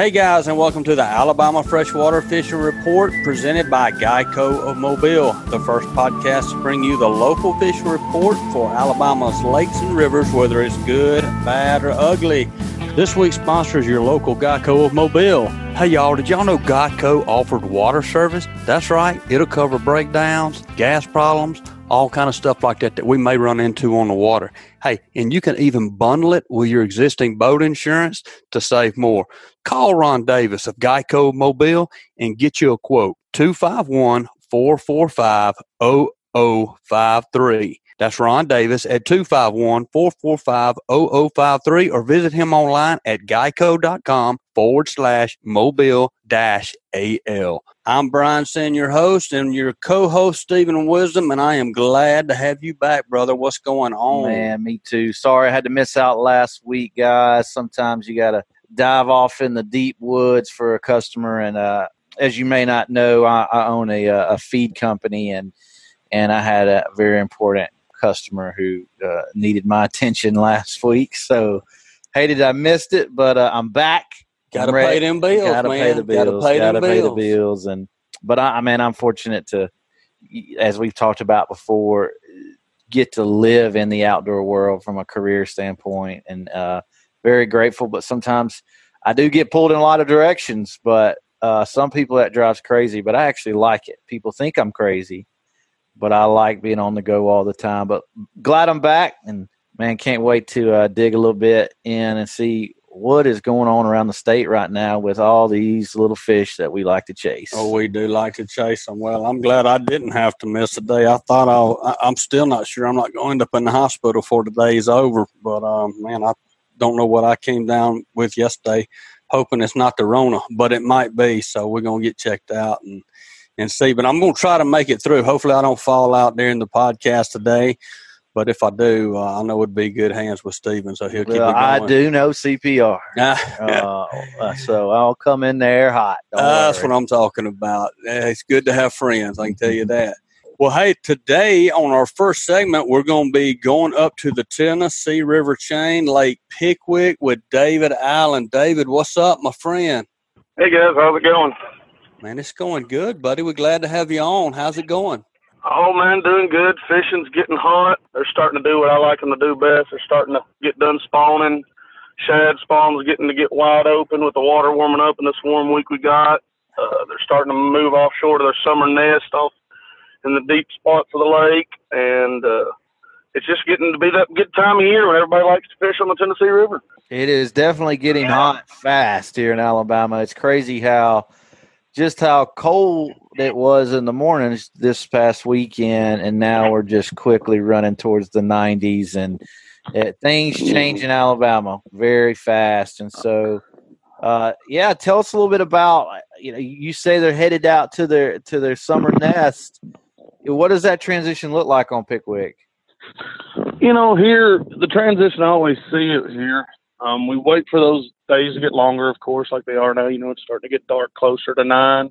Hey guys, and welcome to the Alabama Freshwater Fishing Report presented by Geico of Mobile, the first podcast to bring you the local fishing report for Alabama's lakes and rivers, whether it's good, bad, or ugly. This week's sponsor is your local Geico of Mobile. Hey y'all, did y'all know Geico offered water service? That's right, it'll cover breakdowns, gas problems, all kind of stuff like that that we may run into on the water. Hey, and you can even bundle it with your existing boat insurance to save more. Call Ron Davis of Geico Mobile and get you a quote 251 445 0053. That's Ron Davis at 251 445 0053 or visit him online at geico.com forward slash mobile dash AL. I'm Brian Senn, your host, and your co host, Steven Wisdom, and I am glad to have you back, brother. What's going on? Man, me too. Sorry I had to miss out last week, guys. Sometimes you got to dive off in the deep woods for a customer. And uh, as you may not know, I, I own a, uh, a feed company, and and I had a very important customer who uh, needed my attention last week. So hated I missed it, but uh, I'm back. Got to pay them bills. Got to pay the bills. Got to pay, gotta pay the bills. And but I, I mean, I'm fortunate to, as we've talked about before, get to live in the outdoor world from a career standpoint, and uh, very grateful. But sometimes I do get pulled in a lot of directions. But uh, some people that drives crazy, but I actually like it. People think I'm crazy, but I like being on the go all the time. But glad I'm back, and man, can't wait to uh, dig a little bit in and see what is going on around the state right now with all these little fish that we like to chase. Oh, we do like to chase them. Well, I'm glad I didn't have to miss a day. I thought I'll, I'm still not sure. I'm not going to end up in the hospital before the day is over. But um, man, I don't know what I came down with yesterday. Hoping it's not the Rona, but it might be. So we're gonna get checked out and and see. But I'm gonna try to make it through. Hopefully, I don't fall out during the podcast today. But if I do, uh, I know it'd be good hands with Steven, so he'll keep well, it going. I do know CPR, uh, so I'll come in there hot. that's what I'm talking about. It's good to have friends. I can tell you that. Well, hey, today on our first segment, we're going to be going up to the Tennessee River chain, Lake Pickwick, with David Allen. David, what's up, my friend? Hey guys, how's it going? Man, it's going good, buddy. We're glad to have you on. How's it going? Oh man, doing good. Fishing's getting hot. They're starting to do what I like them to do best. They're starting to get done spawning. Shad spawns getting to get wide open with the water warming up in this warm week we got. Uh, they're starting to move offshore to their summer nest off in the deep spots of the lake, and uh, it's just getting to be that good time of year when everybody likes to fish on the Tennessee River. It is definitely getting hot fast here in Alabama. It's crazy how just how cold it was in the mornings this past weekend, and now we're just quickly running towards the 90s, and it, things change in Alabama very fast. And so, uh, yeah, tell us a little bit about you know you say they're headed out to their to their summer nest. What does that transition look like on Pickwick? You know, here the transition I always see it here. Um, we wait for those days get longer, of course, like they are now. You know, it's starting to get dark closer to nine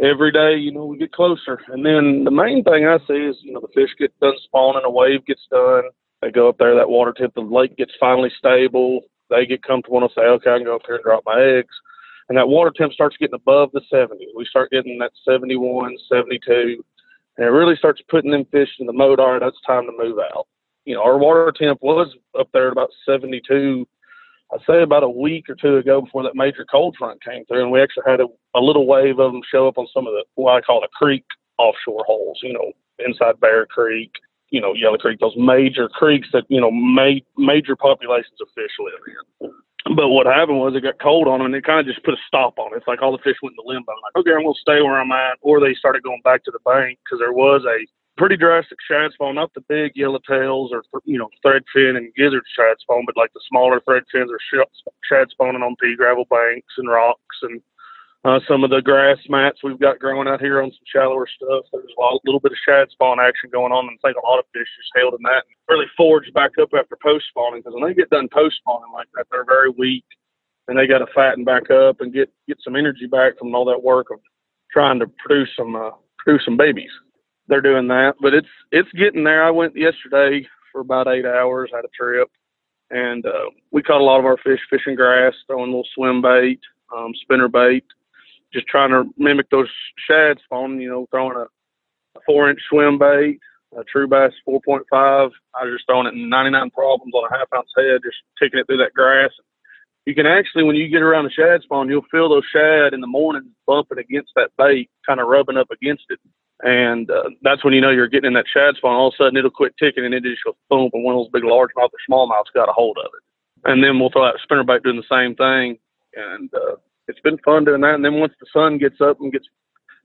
every day. You know, we get closer, and then the main thing I see is you know the fish get done spawning, a wave gets done. They go up there, that water tip, the lake gets finally stable. They get comfortable and say, okay, I can go up here and drop my eggs. And that water temp starts getting above the 70. We start getting that 71, 72, and it really starts putting them fish in the mode. All right, that's time to move out. You know, our water temp was up there at about 72 I'd say about a week or two ago before that major cold front came through, and we actually had a, a little wave of them show up on some of the what I call the creek offshore holes, you know, inside Bear Creek, you know, Yellow Creek, those major creeks that, you know, ma- major populations of fish live in. But what happened was it got cold on them and it kind of just put a stop on it. It's like all the fish went into limbo. I'm like, okay, I'm going to stay where I'm at. Or they started going back to the bank because there was a pretty drastic shad spawn, not the big yellowtails or you know threadfin and gizzard shad spawn, but like the smaller threadfins or shad spawning on pea gravel banks and rocks and uh, some of the grass mats we've got growing out here on some shallower stuff. There's a lot, little bit of shad spawn action going on, and I think a lot of fish just held in that really forged back up after post spawning because when they get done post spawning like that, they're very weak and they got to fatten back up and get get some energy back from all that work of trying to produce some uh, produce some babies they're doing that. But it's it's getting there. I went yesterday for about eight hours, had a trip, and uh, we caught a lot of our fish fishing grass, throwing little swim bait. um, spinner bait, just trying to mimic those shad spawn. You know, throwing a, a four inch swim bait, a true bass 4.5. I was just throwing it in 99 problems on a half ounce head, just taking it through that grass. You can actually, when you get around the shad spawn, you'll feel those shad in the morning bumping against that bait, kind of rubbing up against it. And uh, that's when you know you're getting in that shad spawn. All of a sudden, it'll quit ticking and it just goes boom, and one of those big largemouth or smallmouths got a hold of it. And then we'll throw out spinnerbait doing the same thing. And uh, it's been fun doing that. And then once the sun gets up and gets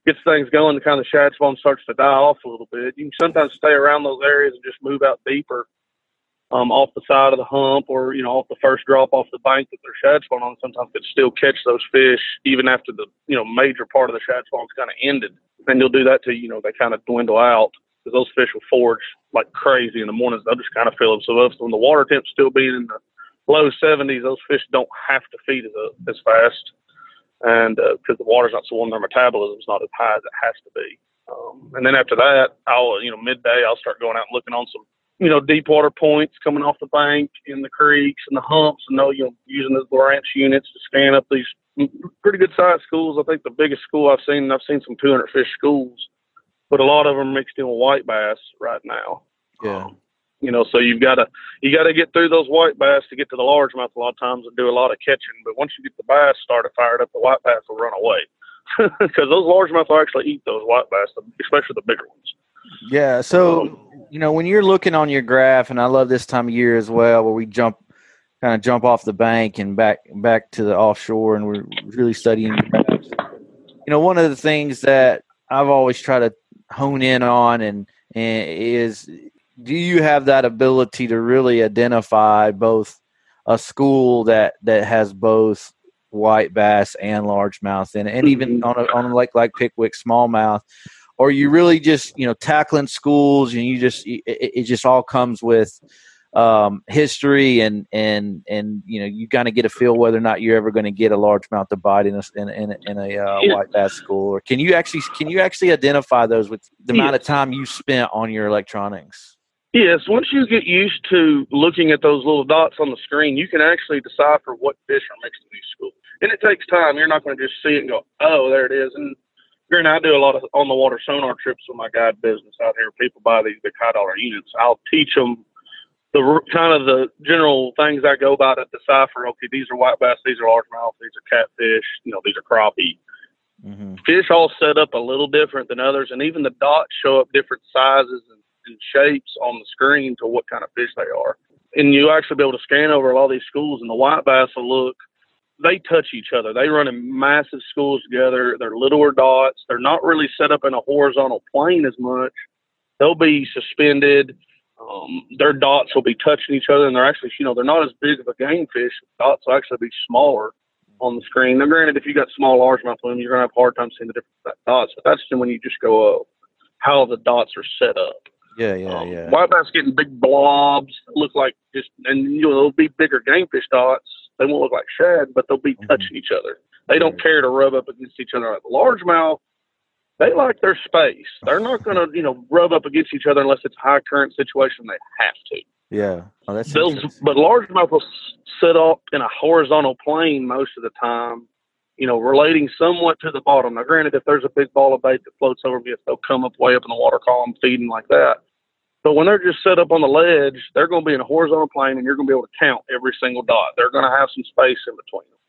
gets things going, the kind of shad spawn starts to die off a little bit. You can sometimes stay around those areas and just move out deeper um, off the side of the hump or, you know, off the first drop off the bank that their shad spawn on. Sometimes could still catch those fish even after the, you know, major part of the shad spawn's kind of ended. And you'll do that till, you know, they kind of dwindle out because those fish will forage like crazy in the mornings. They'll just kind of fill themselves up. So when the water temp's still being in the low 70s, those fish don't have to feed as, as fast. And because uh, the water's not so warm, their metabolism's not as high as it has to be. Um, and then after that, I'll, you know, midday, I'll start going out and looking on some you know, deep water points coming off the bank in the creeks and the humps, and know, you know, using the Lowrance units to scan up these pretty good sized schools. I think the biggest school I've seen, I've seen some 200 fish schools, but a lot of them mixed in with white bass right now. Yeah. Um, you know, so you've got to you got to get through those white bass to get to the largemouth a lot of times and do a lot of catching. But once you get the bass started fired up, the white bass will run away because those largemouth will actually eat those white bass, especially the bigger ones. Yeah. So, um, you know, when you're looking on your graph, and I love this time of year as well, where we jump, kind of jump off the bank and back back to the offshore, and we're really studying. Graphs. You know, one of the things that I've always tried to hone in on, and, and is, do you have that ability to really identify both a school that that has both white bass and largemouth in it, and even mm-hmm. on a on a lake like Pickwick smallmouth? Or you really just you know tackling schools and you just it, it just all comes with um, history and and and you know you kind of get a feel whether or not you're ever going to get a largemouth to bite in a in, in, in a uh, white bass school or can you actually can you actually identify those with the amount of time you spent on your electronics? Yes once you get used to looking at those little dots on the screen you can actually decipher what fish are mixed in these schools and it takes time you're not going to just see it and go oh there it is and Granted, I do a lot of on the water sonar trips with my guide business out here. People buy these big high dollar units. I'll teach them the kind of the general things I go by to decipher. Okay, these are white bass, these are largemouth, these are catfish, you know, these are crappie. Mm-hmm. Fish all set up a little different than others, and even the dots show up different sizes and, and shapes on the screen to what kind of fish they are. And you actually be able to scan over a lot of these schools, and the white bass will look they touch each other. They run in massive schools together. They're littler dots. They're not really set up in a horizontal plane as much. They'll be suspended. Um, their dots will be touching each other, and they're actually, you know, they're not as big of a game fish. Dots will actually be smaller on the screen. Now, granted, if you got small largemouth them, you're gonna have a hard time seeing the different dots. But that's when you just go, up how the dots are set up. Yeah, yeah, um, yeah. White bass getting big blobs look like just, and you know, they'll be bigger game fish dots they won't look like shad, but they'll be mm-hmm. touching each other. They don't care to rub up against each other. Like largemouth, they like their space. They're not going to, you know, rub up against each other unless it's a high current situation. They have to. Yeah, oh, that's Those, but largemouth will sit up in a horizontal plane most of the time. You know, relating somewhat to the bottom. Now, granted, if there's a big ball of bait that floats over me, they'll come up way up in the water column feeding like that. But when they're just set up on the ledge, they're going to be in a horizontal plane, and you're going to be able to count every single dot. They're going to have some space in between them.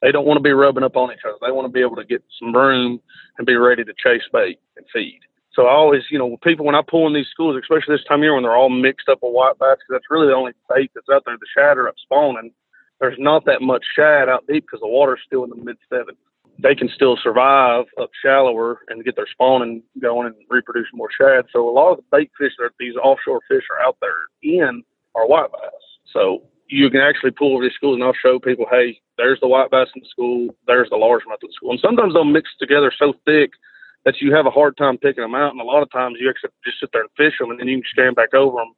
They don't want to be rubbing up on each other. They want to be able to get some room and be ready to chase bait and feed. So I always, you know, people when I pull in these schools, especially this time of year when they're all mixed up with white bass, because that's really the only bait that's out there. The shad are up spawning. There's not that much shad out deep because the water's still in the mid 70s they can still survive up shallower and get their spawning going and reproduce more shad. So a lot of the bait fish that these offshore fish are out there in are white bass. So you can actually pull over these schools and I'll show people, hey, there's the white bass in the school, there's the largemouth in the school. And sometimes they'll mix together so thick that you have a hard time picking them out. And a lot of times you actually just sit there and fish them and then you can scan back over them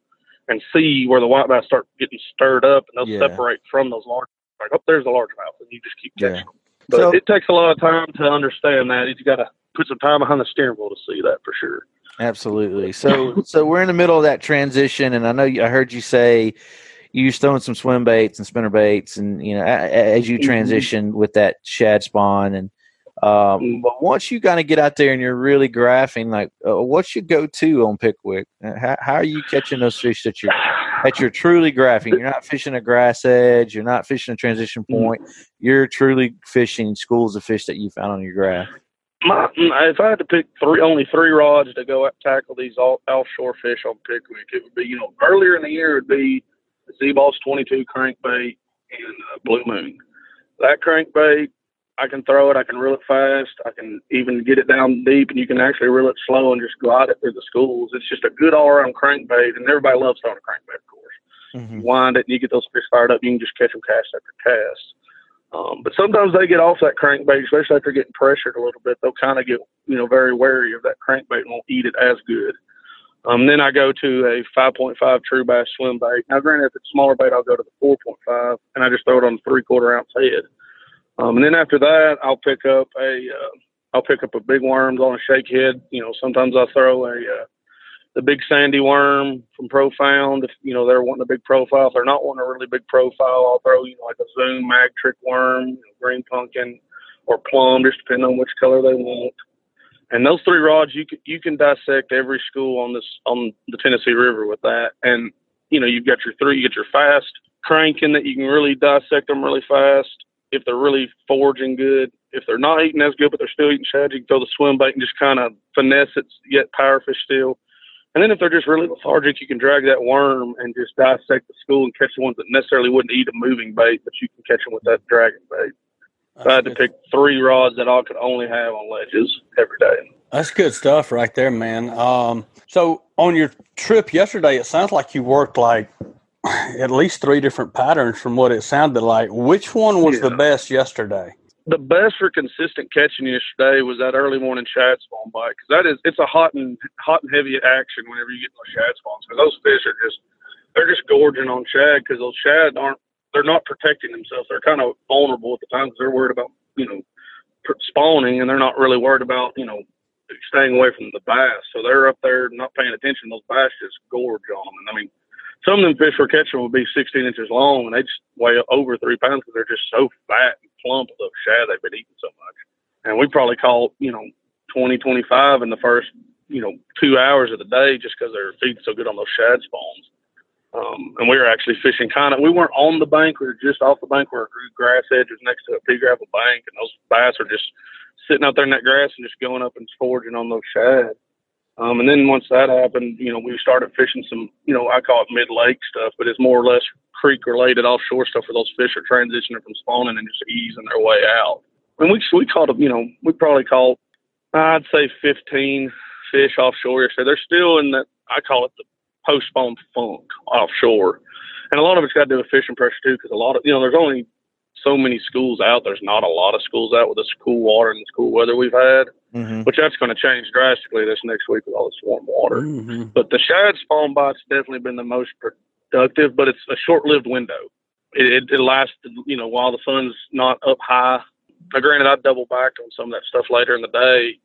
and see where the white bass start getting stirred up and they'll yeah. separate from those large. Like, oh, there's the largemouth, and you just keep catching yeah. them. But so, it takes a lot of time to understand that. You got to put some time behind the steering wheel to see that for sure. Absolutely. So, so we're in the middle of that transition, and I know you, I heard you say you're throwing some swim baits and spinner baits, and you know, as you mm-hmm. transition mm-hmm. with that shad spawn and um, mm. but once you kind of get out there and you're really graphing, like uh, what's your go-to on Pickwick? Uh, how, how, are you catching those fish that you're that you're truly graphing? You're not fishing a grass edge. You're not fishing a transition mm. point. You're truly fishing schools of fish that you found on your graph. My, if I had to pick three, only three rods to go tackle these all, offshore fish on Pickwick, it would be you know earlier in the year it would be the Z-Boss 22 crankbait and uh, Blue Moon. That crankbait I can throw it. I can reel it fast. I can even get it down deep, and you can actually reel it slow and just glide it through the schools. It's just a good all-around crankbait, and everybody loves throwing a crankbait, of course. Mm-hmm. wind it, and you get those fish fired up. You can just catch them cast after cast. Um, but sometimes they get off that crankbait, especially after getting pressured a little bit. They'll kind of get, you know, very wary of that crankbait and won't eat it as good. Um, then I go to a 5.5 true bass swim bait. Now, granted, if it's a smaller bait, I'll go to the 4.5, and I just throw it on a three-quarter ounce head. Um, and then after that, I'll pick up a uh, I'll pick up a big worm on a shake head. You know, sometimes I'll throw a uh, the big sandy worm from Profound. If you know they're wanting a big profile, if they're not wanting a really big profile, I'll throw you know like a Zoom Mag Trick worm, you know, green pumpkin, or plum, just depending on which color they want. And those three rods, you can you can dissect every school on this on the Tennessee River with that. And you know you've got your three, you get your fast cranking that you can really dissect them really fast if they're really foraging good. If they're not eating as good, but they're still eating shad, you can throw the swim bait and just kind of finesse it, yet powerfish still. And then if they're just really lethargic, you can drag that worm and just dissect the school and catch the ones that necessarily wouldn't eat a moving bait, but you can catch them with that dragging bait. So I had to pick three rods that I could only have on ledges every day. That's good stuff right there, man. Um, so on your trip yesterday, it sounds like you worked like at least three different patterns from what it sounded like. Which one was yeah. the best yesterday? The best for consistent catching yesterday was that early morning shad spawn bite because that is it's a hot and hot and heavy action whenever you get those shad spawns because those fish are just they're just gorging on shad because those shad aren't they're not protecting themselves. They're kind of vulnerable at the time because they're worried about you know spawning and they're not really worried about you know staying away from the bass. So they're up there not paying attention. Those bass just gorge on them. And I mean some of them fish we're catching will be 16 inches long, and they just weigh over three pounds because they're just so fat and plump the shad they've been eating so much. And we probably caught, you know, 20, 25 in the first, you know, two hours of the day just because they're feeding so good on those shad spawns. Um, and we were actually fishing kind of, we weren't on the bank, we were just off the bank where a grass edge was next to a pea gravel bank, and those bass are just sitting out there in that grass and just going up and foraging on those shad. Um, and then once that happened, you know, we started fishing some, you know, I call it mid lake stuff, but it's more or less creek related offshore stuff where those fish are transitioning from spawning and just easing their way out. And we we caught, you know, we probably caught, I'd say 15 fish offshore. So they're still in that, I call it the post spawn funk offshore. And a lot of it's got to do with fishing pressure too, because a lot of, you know, there's only so many schools out. There's not a lot of schools out with this cool water and this cool weather we've had, mm-hmm. which that's going to change drastically this next week with all this warm water. Mm-hmm. But the shad spawn bite's definitely been the most productive, but it's a short-lived window. It, it, it lasts, you know, while the sun's not up high. Now, granted, I double back on some of that stuff later in the day,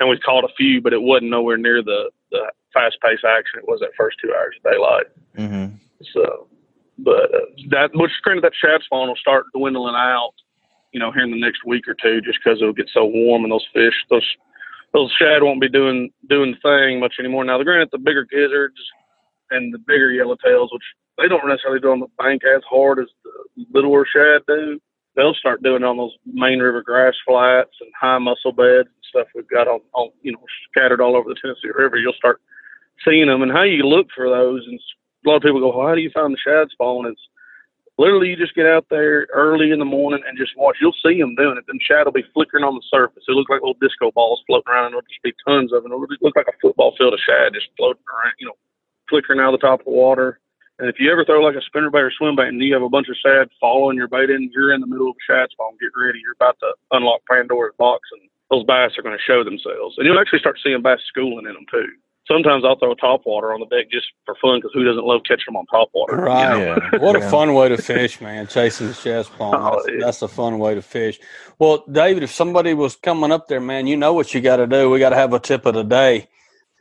and we caught a few, but it wasn't nowhere near the the fast-paced action it was that first two hours of daylight. Mm-hmm. So but uh, that, which granted, that shad spawn will start dwindling out, you know, here in the next week or two, just because it'll get so warm and those fish, those those shad won't be doing doing the thing much anymore. Now, the granted, the bigger gizzards and the bigger yellowtails, which they don't necessarily do on the bank as hard as the littler shad do. They'll start doing on those main river grass flats and high mussel beds and stuff we've got on, on you know scattered all over the Tennessee River. You'll start seeing them, and how you look for those and a lot of people go, well, how do you find the shad spawn? It's literally you just get out there early in the morning and just watch. You'll see them doing it. And shad will be flickering on the surface. It look like little disco balls floating around, and there'll just be tons of them. It'll look like a football field of shad just floating around, you know, flickering out of the top of the water. And if you ever throw like a spinner bait or swim bait and you have a bunch of shad following your bait in, you're in the middle of a shad spawn. Get ready. You're about to unlock Pandora's box, and those bass are going to show themselves. And you'll actually start seeing bass schooling in them too sometimes I'll throw top water on the deck just for fun because who doesn't love catching them on top water? Right. You know? yeah. What a fun way to fish, man! Chasing the shad spawn. Oh, that's, that's, a fun way to fish. Well, David, if somebody was coming up there, man, you know what you got to do. We got to have a tip of the day.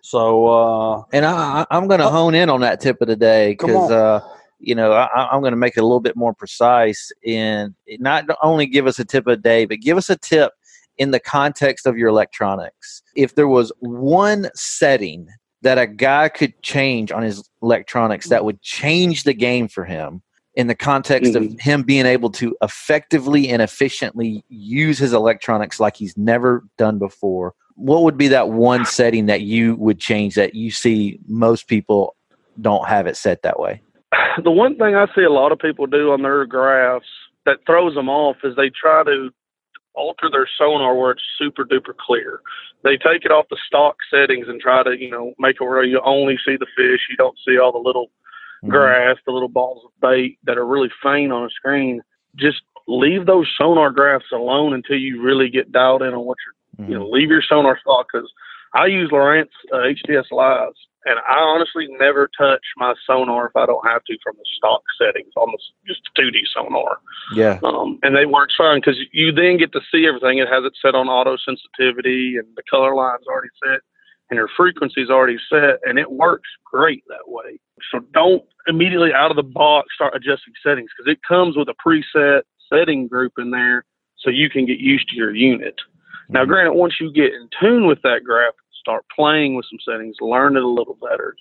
So, uh, and I, I'm going to oh. hone in on that tip of the day because uh, you know, I, am going to make it a little bit more precise and not only give us a tip of the day, but give us a tip in the context of your electronics. If there was one setting that a guy could change on his electronics that would change the game for him in the context mm-hmm. of him being able to effectively and efficiently use his electronics like he's never done before, what would be that one setting that you would change that you see most people don't have it set that way? The one thing I see a lot of people do on their graphs that throws them off is they try to alter their sonar where it's super duper clear. They take it off the stock settings and try to, you know, make it where you only see the fish, you don't see all the little mm-hmm. grass, the little balls of bait that are really faint on a screen. Just leave those sonar graphs alone until you really get dialed in on what you're, mm-hmm. you know, leave your sonar stock because I use Lowrance uh, HDS Lives and I honestly never touch my sonar if I don't have to from the stock settings on the just 2D sonar. Yeah. Um, and they work fine because you then get to see everything. It has it set on auto sensitivity and the color line's already set and your frequency's already set and it works great that way. So don't immediately out of the box start adjusting settings because it comes with a preset setting group in there so you can get used to your unit. Mm-hmm. Now, granted, once you get in tune with that graph start playing with some settings, learn it a little better.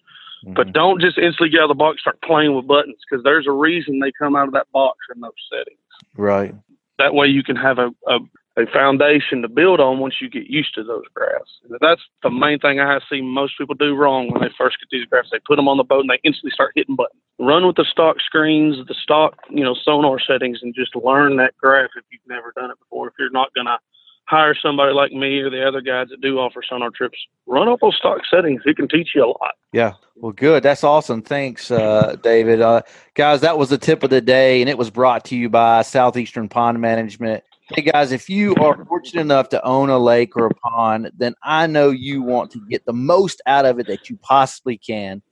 Mm-hmm. But don't just instantly get out of the box, start playing with buttons because there's a reason they come out of that box in those settings. Right. That way you can have a, a, a foundation to build on once you get used to those graphs. That's the main thing I see most people do wrong when they first get these graphs. They put them on the boat and they instantly start hitting buttons. Run with the stock screens, the stock, you know, sonar settings, and just learn that graph if you've never done it before. If you're not gonna hire somebody like me or the other guys that do offer sonar trips. Run up those stock settings. It can teach you a lot. Yeah. Well, good. That's awesome. Thanks, uh, David. Uh, guys, that was the tip of the day, and it was brought to you by Southeastern Pond Management. Hey, guys, if you are fortunate enough to own a lake or a pond, then I know you want to get the most out of it that you possibly can.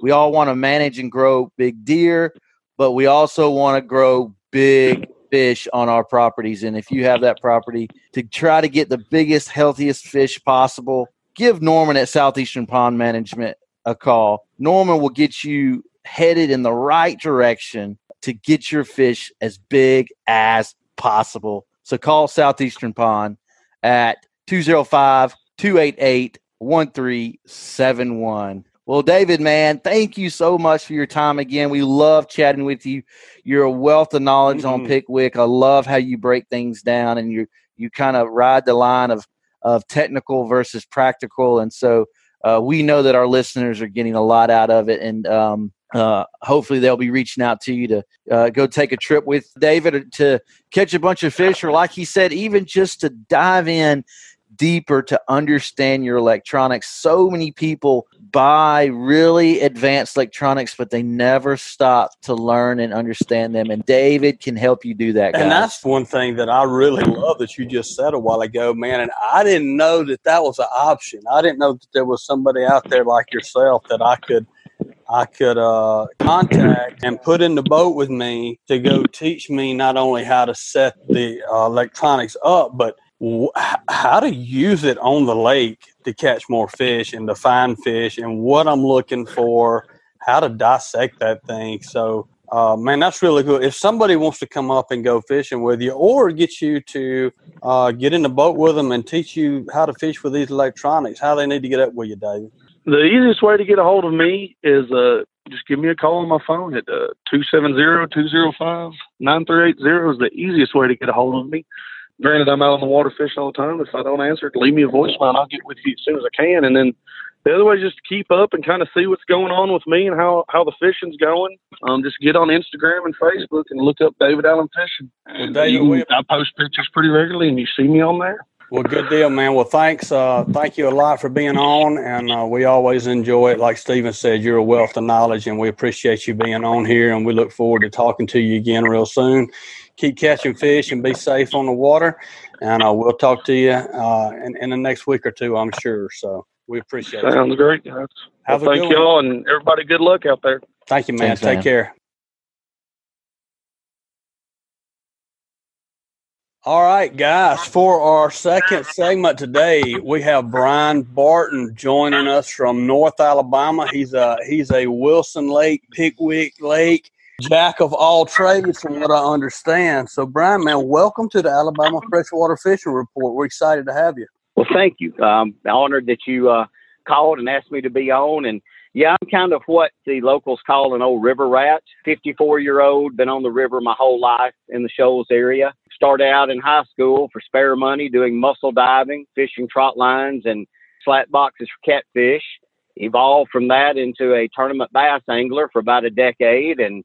We all want to manage and grow big deer, but we also want to grow big fish on our properties. And if you have that property, to try to get the biggest, healthiest fish possible, give Norman at Southeastern Pond Management a call. Norman will get you headed in the right direction to get your fish as big as possible. So call Southeastern Pond at 205 288 1371. Well, David, man, thank you so much for your time again. We love chatting with you. You're a wealth of knowledge mm-hmm. on Pickwick. I love how you break things down and you you kind of ride the line of of technical versus practical. And so uh, we know that our listeners are getting a lot out of it. And um, uh, hopefully they'll be reaching out to you to uh, go take a trip with David to catch a bunch of fish, or like he said, even just to dive in deeper to understand your electronics. So many people buy really advanced electronics, but they never stop to learn and understand them. And David can help you do that. Guys. And that's one thing that I really love that you just said a while ago, man. And I didn't know that that was an option. I didn't know that there was somebody out there like yourself that I could. I could uh, contact and put in the boat with me to go teach me not only how to set the uh, electronics up, but how to use it on the lake to catch more fish and to find fish and what I'm looking for, how to dissect that thing. So, uh, man, that's really good. If somebody wants to come up and go fishing with you or get you to uh, get in the boat with them and teach you how to fish with these electronics, how they need to get up with you, David? The easiest way to get a hold of me is uh, just give me a call on my phone at uh, 270-205-9380 is the easiest way to get a hold of me granted, I'm out on the water fishing all the time. If I don't answer it, leave me a voicemail and I'll get with you as soon as I can. And then the other way is just to keep up and kind of see what's going on with me and how, how the fishing's going. Um, just get on Instagram and Facebook and look up David Allen Fishing. Well, David, you, I post pictures pretty regularly and you see me on there. Well, good deal, man. Well, thanks. Uh, thank you a lot for being on, and uh, we always enjoy it. Like Steven said, you're a wealth of knowledge, and we appreciate you being on here. And we look forward to talking to you again real soon keep catching fish and be safe on the water. And uh, we'll talk to you uh, in, in the next week or two, I'm sure. So we appreciate Sounds it. Sounds great. Well, thank you all, and everybody good luck out there. Thank you, man. Thanks, Take man. care. All right, guys, for our second segment today, we have Brian Barton joining us from North Alabama. He's a he's a Wilson Lake, Pickwick Lake, jack of all trades, from what I understand. So, Brian, man, welcome to the Alabama Freshwater Fishing Report. We're excited to have you. Well, thank you. Um, honored that you uh, called and asked me to be on. And yeah, I'm kind of what the locals call an old river rat. 54 year old, been on the river my whole life in the Shoals area. Started out in high school for spare money doing mussel diving, fishing trot lines, and slat boxes for catfish. Evolved from that into a tournament bass angler for about a decade and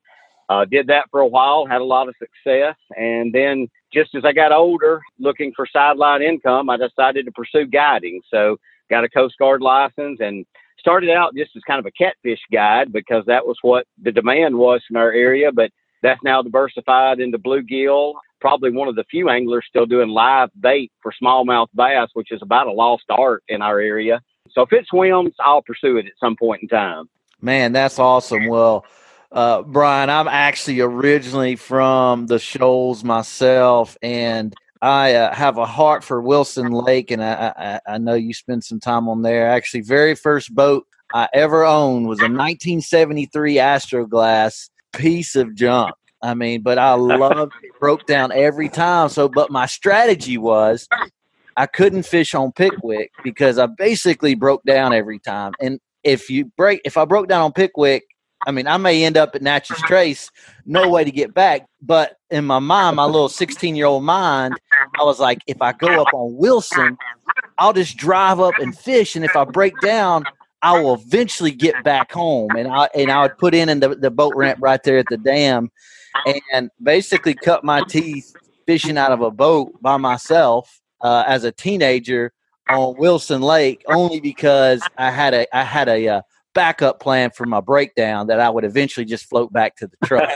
uh, did that for a while, had a lot of success. And then just as I got older, looking for sideline income, I decided to pursue guiding. So got a Coast Guard license and started out just as kind of a catfish guide because that was what the demand was in our area. But that's now diversified into bluegill. Probably one of the few anglers still doing live bait for smallmouth bass, which is about a lost art in our area. So if it swims, I'll pursue it at some point in time. Man, that's awesome. Well, uh, Brian, I'm actually originally from the Shoals myself, and I uh, have a heart for Wilson Lake, and I, I, I know you spent some time on there. Actually, very first boat I ever owned was a 1973 Astroglass piece of junk. I mean, but I loved it. Broke down every time. So, but my strategy was I couldn't fish on Pickwick because I basically broke down every time. And if you break, if I broke down on Pickwick, I mean, I may end up at Natchez Trace, no way to get back. But in my mind, my little 16 year old mind, I was like, if I go up on Wilson, I'll just drive up and fish. And if I break down, I will eventually get back home. And I and I would put in in the, the boat ramp right there at the dam and basically cut my teeth fishing out of a boat by myself uh, as a teenager on Wilson Lake only because I had a I had a uh, backup plan for my breakdown that I would eventually just float back to the truck.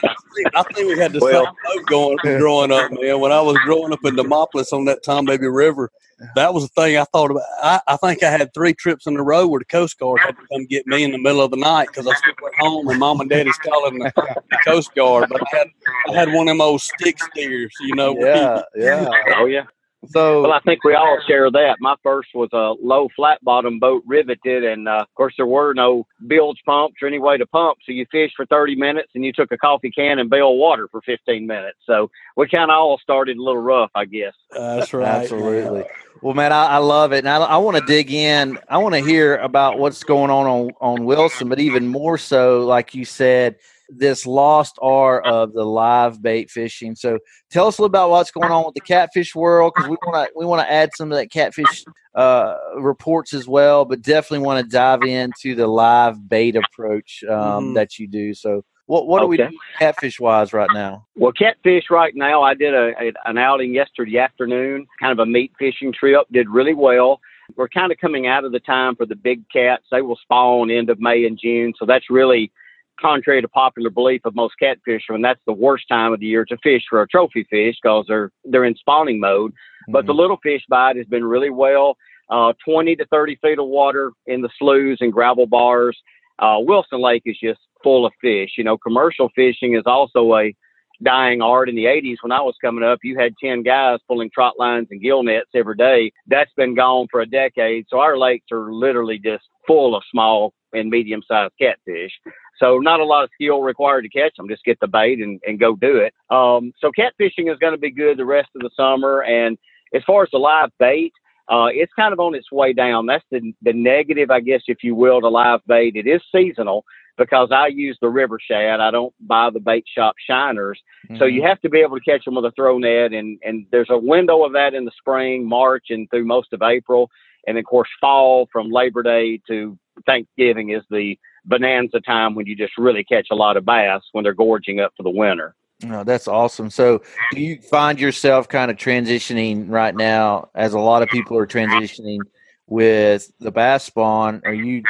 I think we had the well, same boat going growing up, man. When I was growing up in Demopolis on that Tombigbee River, that was the thing I thought about. I, I, think I had three trips in a row where the Coast Guard had to come get me in the middle of the night because I still at home and mom and daddy's calling the, the, Coast Guard. But I had I had one of them old stick steers, you know. Yeah, yeah. Oh yeah. So, well, I think we all share that. My first was a low flat bottom boat riveted, and uh, of course there were no bilge pumps or any way to pump. So you fished for 30 minutes, and you took a coffee can and bailed water for 15 minutes. So we kind of all started a little rough, I guess. That's right. Absolutely. Well, man, I, I love it, and I, I want to dig in. I want to hear about what's going on on on Wilson, but even more so, like you said this lost art of the live bait fishing. So tell us a little about what's going on with the catfish world because we want to we want to add some of that catfish uh, reports as well, but definitely want to dive into the live bait approach um, mm-hmm. that you do. So what what okay. are we doing catfish wise right now? Well, catfish right now. I did a, a an outing yesterday afternoon, kind of a meat fishing trip. Did really well we're kind of coming out of the time for the big cats. They will spawn end of May and June. So that's really contrary to popular belief of most catfishermen, that's the worst time of the year to fish for a trophy fish because they're they're in spawning mode. Mm-hmm. But the mm-hmm. little fish bite has been really well. Uh, 20 to 30 feet of water in the sloughs and gravel bars. Uh, Wilson Lake is just full of fish. You know, commercial fishing is also a dying art in the 80s when I was coming up. You had 10 guys pulling trot lines and gill nets every day. That's been gone for a decade. So our lakes are literally just full of small and medium sized catfish. So not a lot of skill required to catch them. Just get the bait and, and go do it. Um, so catfishing is going to be good the rest of the summer. And as far as the live bait, uh, it's kind of on its way down. That's the the negative, I guess, if you will, to live bait. It is seasonal because I use the river shad. I don't buy the bait shop shiners. Mm-hmm. So you mm-hmm. have to be able to catch them with a throw net. And, and there's a window of that in the spring, March, and through most of April. And of course, fall from Labor Day to Thanksgiving is the bonanza time when you just really catch a lot of bass when they're gorging up for the winter. Oh, that's awesome. So, do you find yourself kind of transitioning right now, as a lot of people are transitioning with the bass spawn? Are you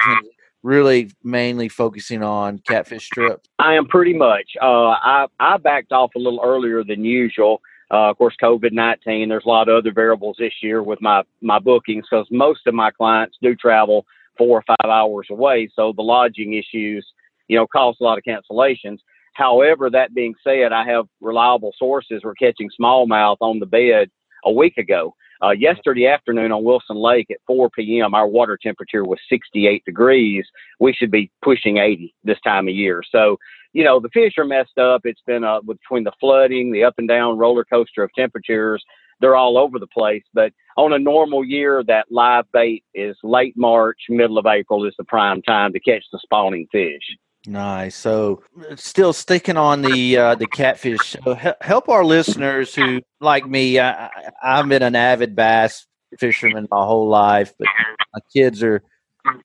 really mainly focusing on catfish strips? I am pretty much. Uh, I I backed off a little earlier than usual. Uh, of course, COVID nineteen. There's a lot of other variables this year with my my bookings because most of my clients do travel four or five hours away. So the lodging issues, you know, cause a lot of cancellations. However, that being said, I have reliable sources. We're catching smallmouth on the bed a week ago. Uh, yesterday afternoon on Wilson Lake at 4 p.m., our water temperature was 68 degrees. We should be pushing 80 this time of year. So you know, the fish are messed up. It's been uh, between the flooding, the up and down roller coaster of temperatures. They're all over the place. But on a normal year, that live bait is late March, middle of April is the prime time to catch the spawning fish. Nice. So, still sticking on the uh, the catfish. So help our listeners who, like me, I, I've been an avid bass fisherman my whole life, but my kids are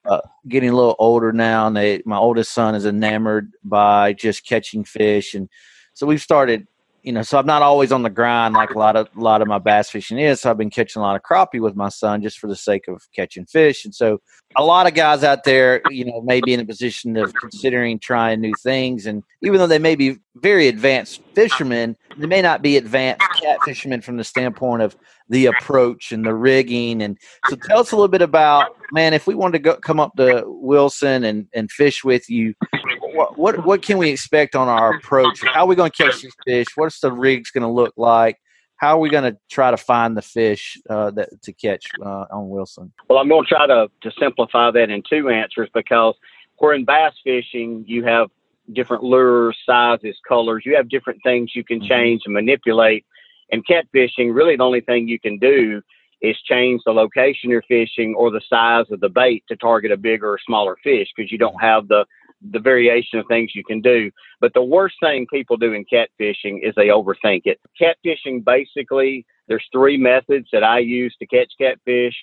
uh, getting a little older now, and they my oldest son is enamored by just catching fish, and so we've started. You know, so I'm not always on the grind like a lot of a lot of my bass fishing is. So I've been catching a lot of crappie with my son just for the sake of catching fish. And so a lot of guys out there, you know, may be in a position of considering trying new things. And even though they may be very advanced fishermen, they may not be advanced cat fishermen from the standpoint of the approach and the rigging. And so tell us a little bit about, man, if we wanted to go come up to Wilson and, and fish with you, what, what can we expect on our approach? How are we going to catch these fish? What's the rigs going to look like? How are we going to try to find the fish uh, that to catch uh, on Wilson? Well, I'm going to try to, to simplify that in two answers because where in bass fishing you have different lures, sizes, colors, you have different things you can mm-hmm. change and manipulate in catfishing, really the only thing you can do is change the location you're fishing or the size of the bait to target a bigger or smaller fish because you don't have the the variation of things you can do. But the worst thing people do in catfishing is they overthink it. Catfishing basically there's three methods that I use to catch catfish.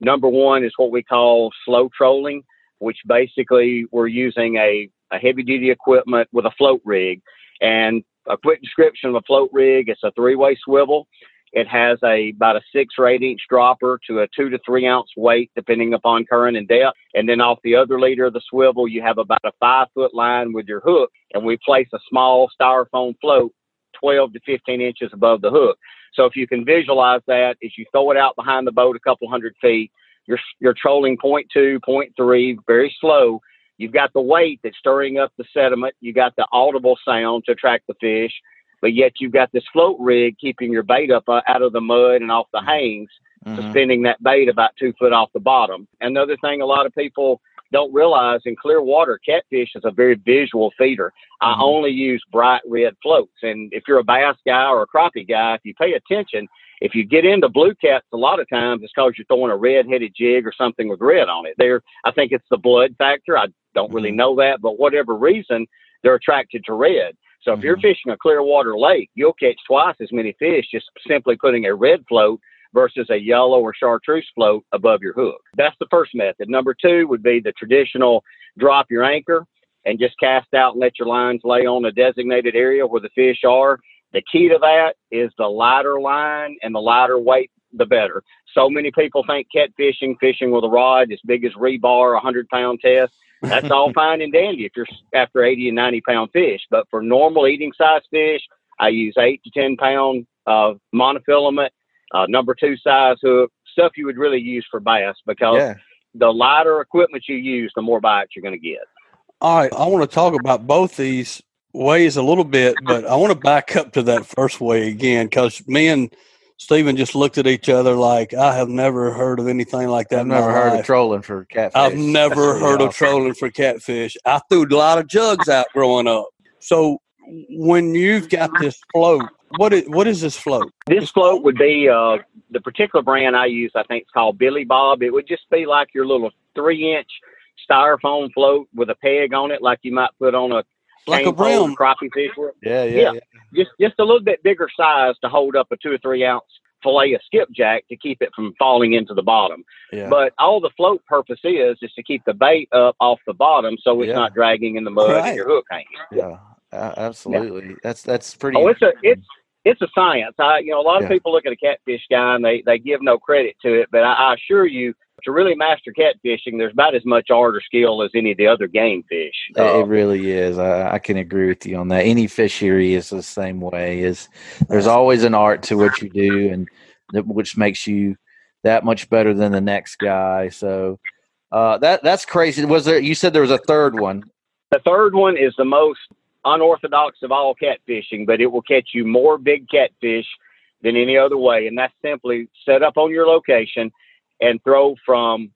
Number one is what we call slow trolling, which basically we're using a, a heavy duty equipment with a float rig. And a quick description of a float rig. It's a three-way swivel. It has a about a six or eight inch dropper to a two to three ounce weight, depending upon current and depth. And then off the other leader of the swivel, you have about a five foot line with your hook, and we place a small styrofoam float 12 to 15 inches above the hook. So if you can visualize that, as you throw it out behind the boat a couple hundred feet, you're you're trolling point two, point three, very slow, You've got the weight that's stirring up the sediment. You got the audible sound to attract the fish, but yet you've got this float rig keeping your bait up uh, out of the mud and off the mm-hmm. hangs, mm-hmm. suspending that bait about two foot off the bottom. Another thing, a lot of people don't realize in clear water, catfish is a very visual feeder. Mm-hmm. I only use bright red floats, and if you're a bass guy or a crappie guy, if you pay attention, if you get into blue cats, a lot of times it's because you're throwing a red-headed jig or something with red on it. There, I think it's the blood factor. I don't really mm-hmm. know that, but whatever reason, they're attracted to red. So if you're mm-hmm. fishing a clear water lake, you'll catch twice as many fish just simply putting a red float versus a yellow or chartreuse float above your hook. That's the first method. Number two would be the traditional drop your anchor and just cast out and let your lines lay on a designated area where the fish are. The key to that is the lighter line and the lighter weight, the better. So many people think catfishing, fishing with a rod as big as rebar, a 100 pound test. That's all fine and dandy if you're after 80 and 90 pound fish. But for normal eating size fish, I use 8 to 10 pound uh, monofilament, uh, number two size hook, stuff you would really use for bass because yeah. the lighter equipment you use, the more bites you're going to get. All right, I want to talk about both these ways a little bit, but I want to back up to that first way again because me and Steven just looked at each other like I have never heard of anything like that. I've never heard life. of trolling for catfish. I've never That's heard of trolling for catfish. I threw a lot of jugs out growing up. So when you've got this float, what is what is this float? This float would be uh, the particular brand I use. I think it's called Billy Bob. It would just be like your little three inch styrofoam float with a peg on it, like you might put on a like a brim crappie fish. Yeah, yeah, yeah, yeah. Just just a little bit bigger size to hold up a two or three ounce fillet of skipjack to keep it from falling into the bottom. Yeah. But all the float purpose is is to keep the bait up off the bottom so it's yeah. not dragging in the mud right. and your hook hanging. Yeah, uh, absolutely. Yeah. That's that's pretty. Oh, it's a it's it's a science. I you know a lot of people look at a catfish guy and they they give no credit to it, but I, I assure you to really master catfishing, there's about as much art or skill as any of the other game fish. It, um, it really is. I, I, can agree with you on that. Any fishery is the same way. Is there's always an art to what you do, and which makes you that much better than the next guy. So uh, that that's crazy. Was there? You said there was a third one. The third one is the most unorthodox of all catfishing, but it will catch you more big catfish than any other way, and that's simply set up on your location and throw from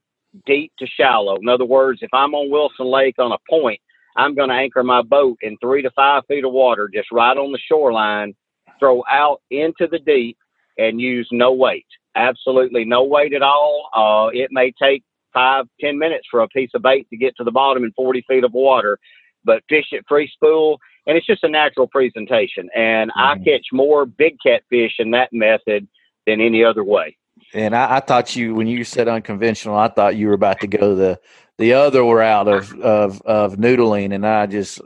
deep to shallow. In other words, if I'm on Wilson Lake on a point, I'm going to anchor my boat in three to five feet of water, just right on the shoreline, throw out into the deep, and use no weight. Absolutely no weight at all. Uh, it may take five, ten minutes for a piece of bait to get to the bottom in 40 feet of water, but fish it free spool, and it's just a natural presentation. And mm-hmm. I catch more big catfish in that method than any other way. And I, I, thought you, when you said unconventional, I thought you were about to go the the other route of of of noodling, and I just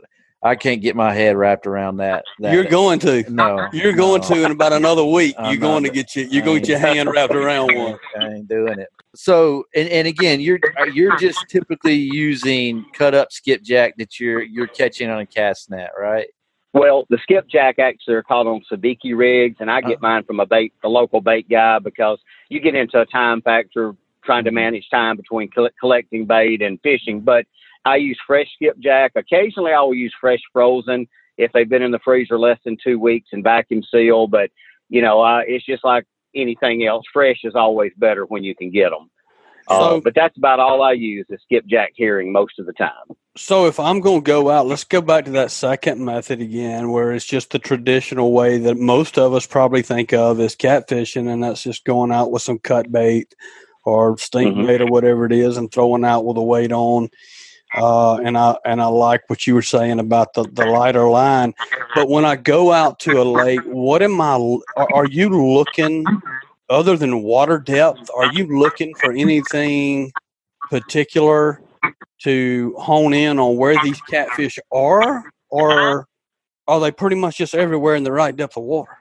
I can't get my head wrapped around that. that. You're going to. No. You're going to in about another week. I'm you're going to get you. You're going to get your hand wrapped around one. I ain't doing it. So, and, and again, you're you're just typically using cut up skipjack that you're you're catching on a cast net, right? Well, the skipjack actually are called on sabiki rigs, and I get uh-huh. mine from a bait, a local bait guy, because you get into a time factor trying to mm-hmm. manage time between collecting bait and fishing. But I use fresh skipjack. Occasionally, I will use fresh frozen if they've been in the freezer less than two weeks and vacuum seal. But you know, uh, it's just like anything else. Fresh is always better when you can get them. Uh, so, uh, but that's about all I use is skipjack herring most of the time. So if I'm going to go out, let's go back to that second method again, where it's just the traditional way that most of us probably think of as catfishing, and that's just going out with some cut bait or stink mm-hmm. bait or whatever it is, and throwing out with a weight on. Uh, and I and I like what you were saying about the, the lighter line. But when I go out to a lake, what am I? Are, are you looking other than water depth, are you looking for anything particular to hone in on where these catfish are, or are they pretty much just everywhere in the right depth of water?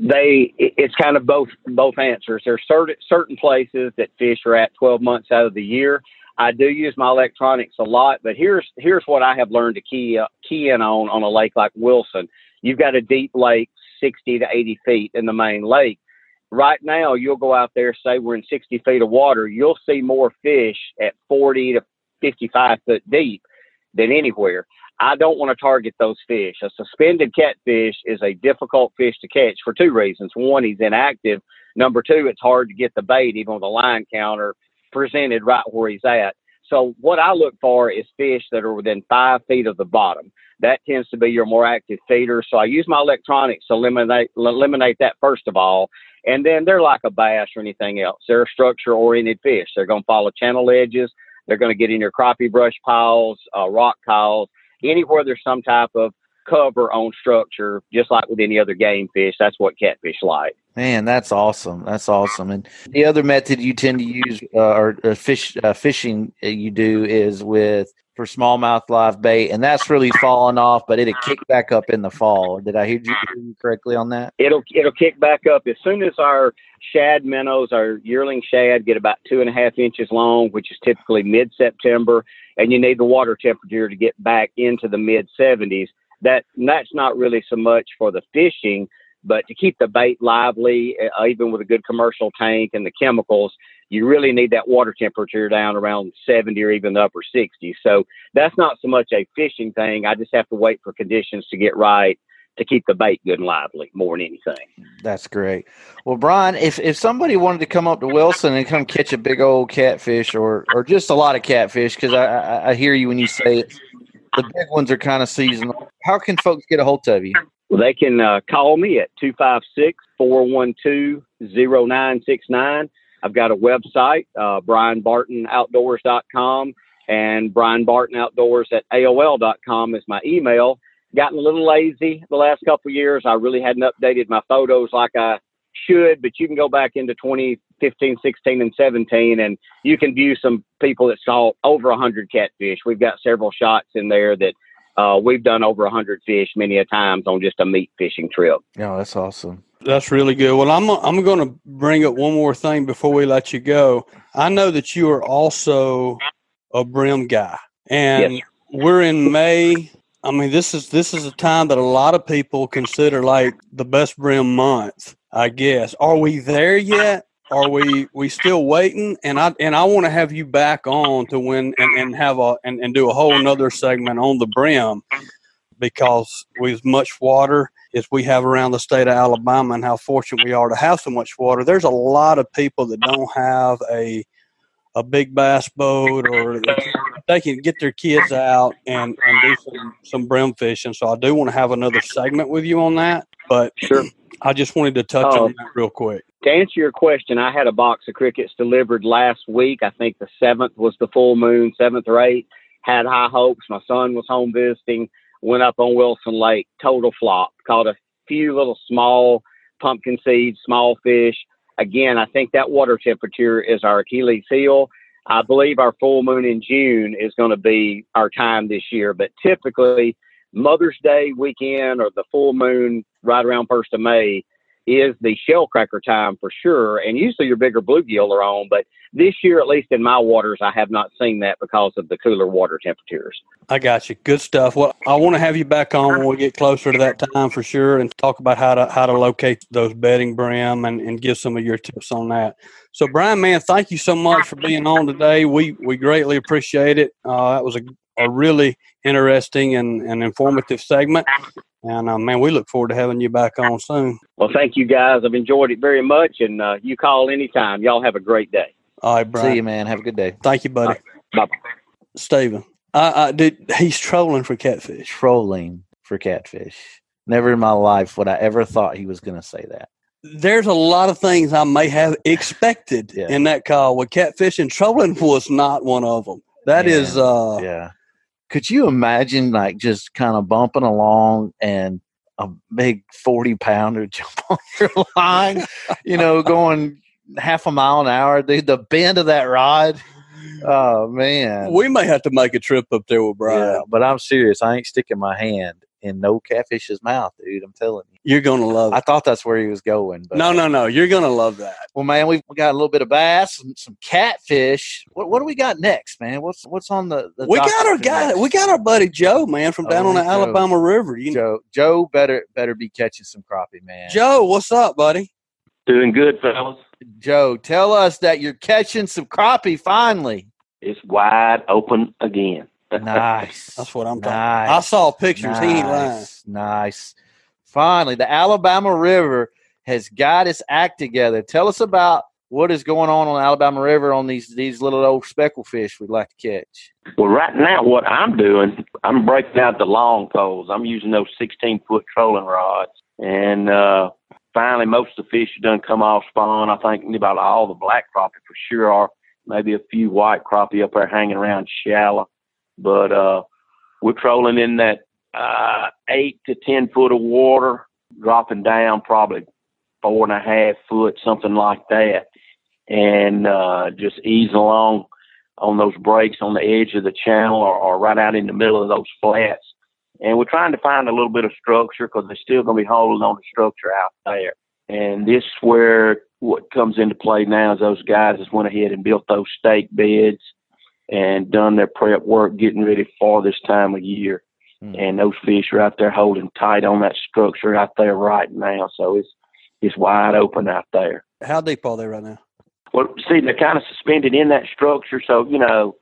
They, it's kind of both both answers. There's certain certain places that fish are at 12 months out of the year. I do use my electronics a lot, but here's here's what I have learned to key uh, key in on on a lake like Wilson. You've got a deep lake, 60 to 80 feet in the main lake right now you'll go out there say we're in 60 feet of water you'll see more fish at 40 to 55 foot deep than anywhere i don't want to target those fish a suspended catfish is a difficult fish to catch for two reasons one he's inactive number two it's hard to get the bait even with a line counter presented right where he's at so what i look for is fish that are within five feet of the bottom that tends to be your more active feeder. So I use my electronics to eliminate eliminate that first of all, and then they're like a bass or anything else. They're a structure oriented fish. They're going to follow channel edges. They're going to get in your crappie brush piles, uh, rock piles, anywhere there's some type of cover on structure, just like with any other game fish. That's what catfish like. Man, that's awesome. That's awesome. And the other method you tend to use, uh, or uh, fish uh, fishing you do, is with for smallmouth live bait, and that's really fallen off, but it'll kick back up in the fall. Did I hear you, hear you correctly on that? It'll it'll kick back up as soon as our shad minnows, our yearling shad, get about two and a half inches long, which is typically mid September, and you need the water temperature to get back into the mid 70s. That that's not really so much for the fishing, but to keep the bait lively, uh, even with a good commercial tank and the chemicals, you really need that water temperature down around 70 or even the upper 60s. So that's not so much a fishing thing. I just have to wait for conditions to get right to keep the bait good and lively more than anything. That's great. Well, Brian, if, if somebody wanted to come up to Wilson and come catch a big old catfish or, or just a lot of catfish, because I, I, I, hear you when you say it, the big ones are kind of seasonal. How can folks get a hold of you? Well, they can uh, call me at 256 412 0969 I've got a website, uh, brianbartonoutdoors.com and brianbartonoutdoors at AOL.com is my email. Gotten a little lazy the last couple years. I really hadn't updated my photos like I should, but you can go back into 2015, 16, and 17, and you can view some people that saw over 100 catfish. We've got several shots in there that uh, we've done over 100 fish many a times on just a meat fishing trip. Yeah, that's awesome. That's really good. Well, I'm I'm going to bring up one more thing before we let you go. I know that you are also a brim guy, and yes. we're in May. I mean, this is this is a time that a lot of people consider like the best brim month. I guess. Are we there yet? Are we we still waiting? And I and I want to have you back on to win and, and have a and, and do a whole another segment on the brim because with much water as we have around the state of Alabama and how fortunate we are to have so much water, there's a lot of people that don't have a a big bass boat or they can get their kids out and, and do some, some brim fishing. So I do want to have another segment with you on that. But Sure. I just wanted to touch Oh. on um, that real quick. To answer your question, I had a box of crickets delivered last week. I think the seventh was the full moon, seventh or eighth. Had high hopes. My son was home visiting. Went up on Wilson Lake. Total flop. Caught a few little small pumpkin seeds, small fish. Again, I think that water temperature is our Achilles heel. I believe our full moon in June is going to be our time this year. But typically, Mother's Day weekend or the full moon right around first of May is the shell cracker time for sure. And usually your bigger bluegill are on, but this year, at least in my waters, I have not seen that because of the cooler water temperatures. I got you. Good stuff. Well, I want to have you back on when we get closer to that time for sure, and talk about how to how to locate those bedding brim and, and give some of your tips on that. So, Brian, man, thank you so much for being on today. We we greatly appreciate it. Uh, that was a, a really interesting and, and informative segment, and uh, man, we look forward to having you back on soon. Well, thank you guys. I've enjoyed it very much, and uh, you call anytime. Y'all have a great day. All right, Brian. See you, man. Have a good day. Thank you, buddy. Bye. Steven, I, I did. He's trolling for catfish. Trolling for catfish. Never in my life would I ever thought he was going to say that. there's a lot of things I may have expected Yeah. in that call. With catfish and trolling was not one of them. That Yeah. is, uh, yeah. Could you imagine like just kind of bumping along and a big 40 pounder jump on your line, you know, going half a mile an hour, dude, the bend of that rod. Oh man. we may have to make a trip up there with Brian. Yeah, but I'm serious. I ain't sticking my hand in no catfish's mouth, dude. I'm telling you. You're gonna love I thought that's where he was going. But No, no, no. You're gonna love that. Well, man, we've we got a little bit of bass, some, some catfish. What, what do we got next, man? What's what's on the? the We got our guy. next? We got our buddy Joe, man, from down Oh, on the Joe. Alabama River. You know, Joe. Joe better better be catching some crappie, man. Joe, what's up, buddy? Doing good, fellas. Joe, tell us that you're catching some crappie finally. It's wide open again. Nice. That's what I'm talking. Nice. I saw pictures. He ain't lying. Nice. Nice. Finally, the Alabama River has got its act together. Tell us about what is going on on the Alabama River on these these little old speckle fish we'd like to catch. Well, right now, what I'm doing, I'm breaking out the long poles. I'm using those 16 foot trolling rods. And uh, finally, most of the fish have done come off spawn. I think about all the black crappie for sure are. Maybe a few white crappie up there hanging around shallow. But uh, we're trolling in that uh, 8 to 10 foot of water, dropping down probably four and a half foot, something like that. And uh, just easing along on those breaks on the edge of the channel or, or right out in the middle of those flats. And we're trying to find a little bit of structure because they're still going to be holding on to structure out there. And this is where what comes into play now is those guys just went ahead and built those stake beds and done their prep work getting ready for this time of year. Hmm. And those fish are out there holding tight on that structure out there right now. So it's it's wide open out there. How deep are they right now? Well, see, they're kind of suspended in that structure, so you know,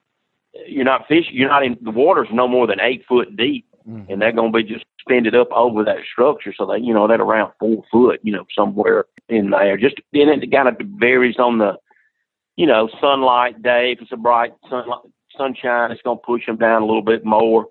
you're not fishing. You're not in the water's no more than eight foot deep, Mhm. and they're going to be just suspended up over that structure. So that you know, they're around four foot, you know, somewhere in there. Just then it kind of varies on the, you know, sunlight day. If it's a bright sunlight, sunshine, it's going to push them down a little bit more.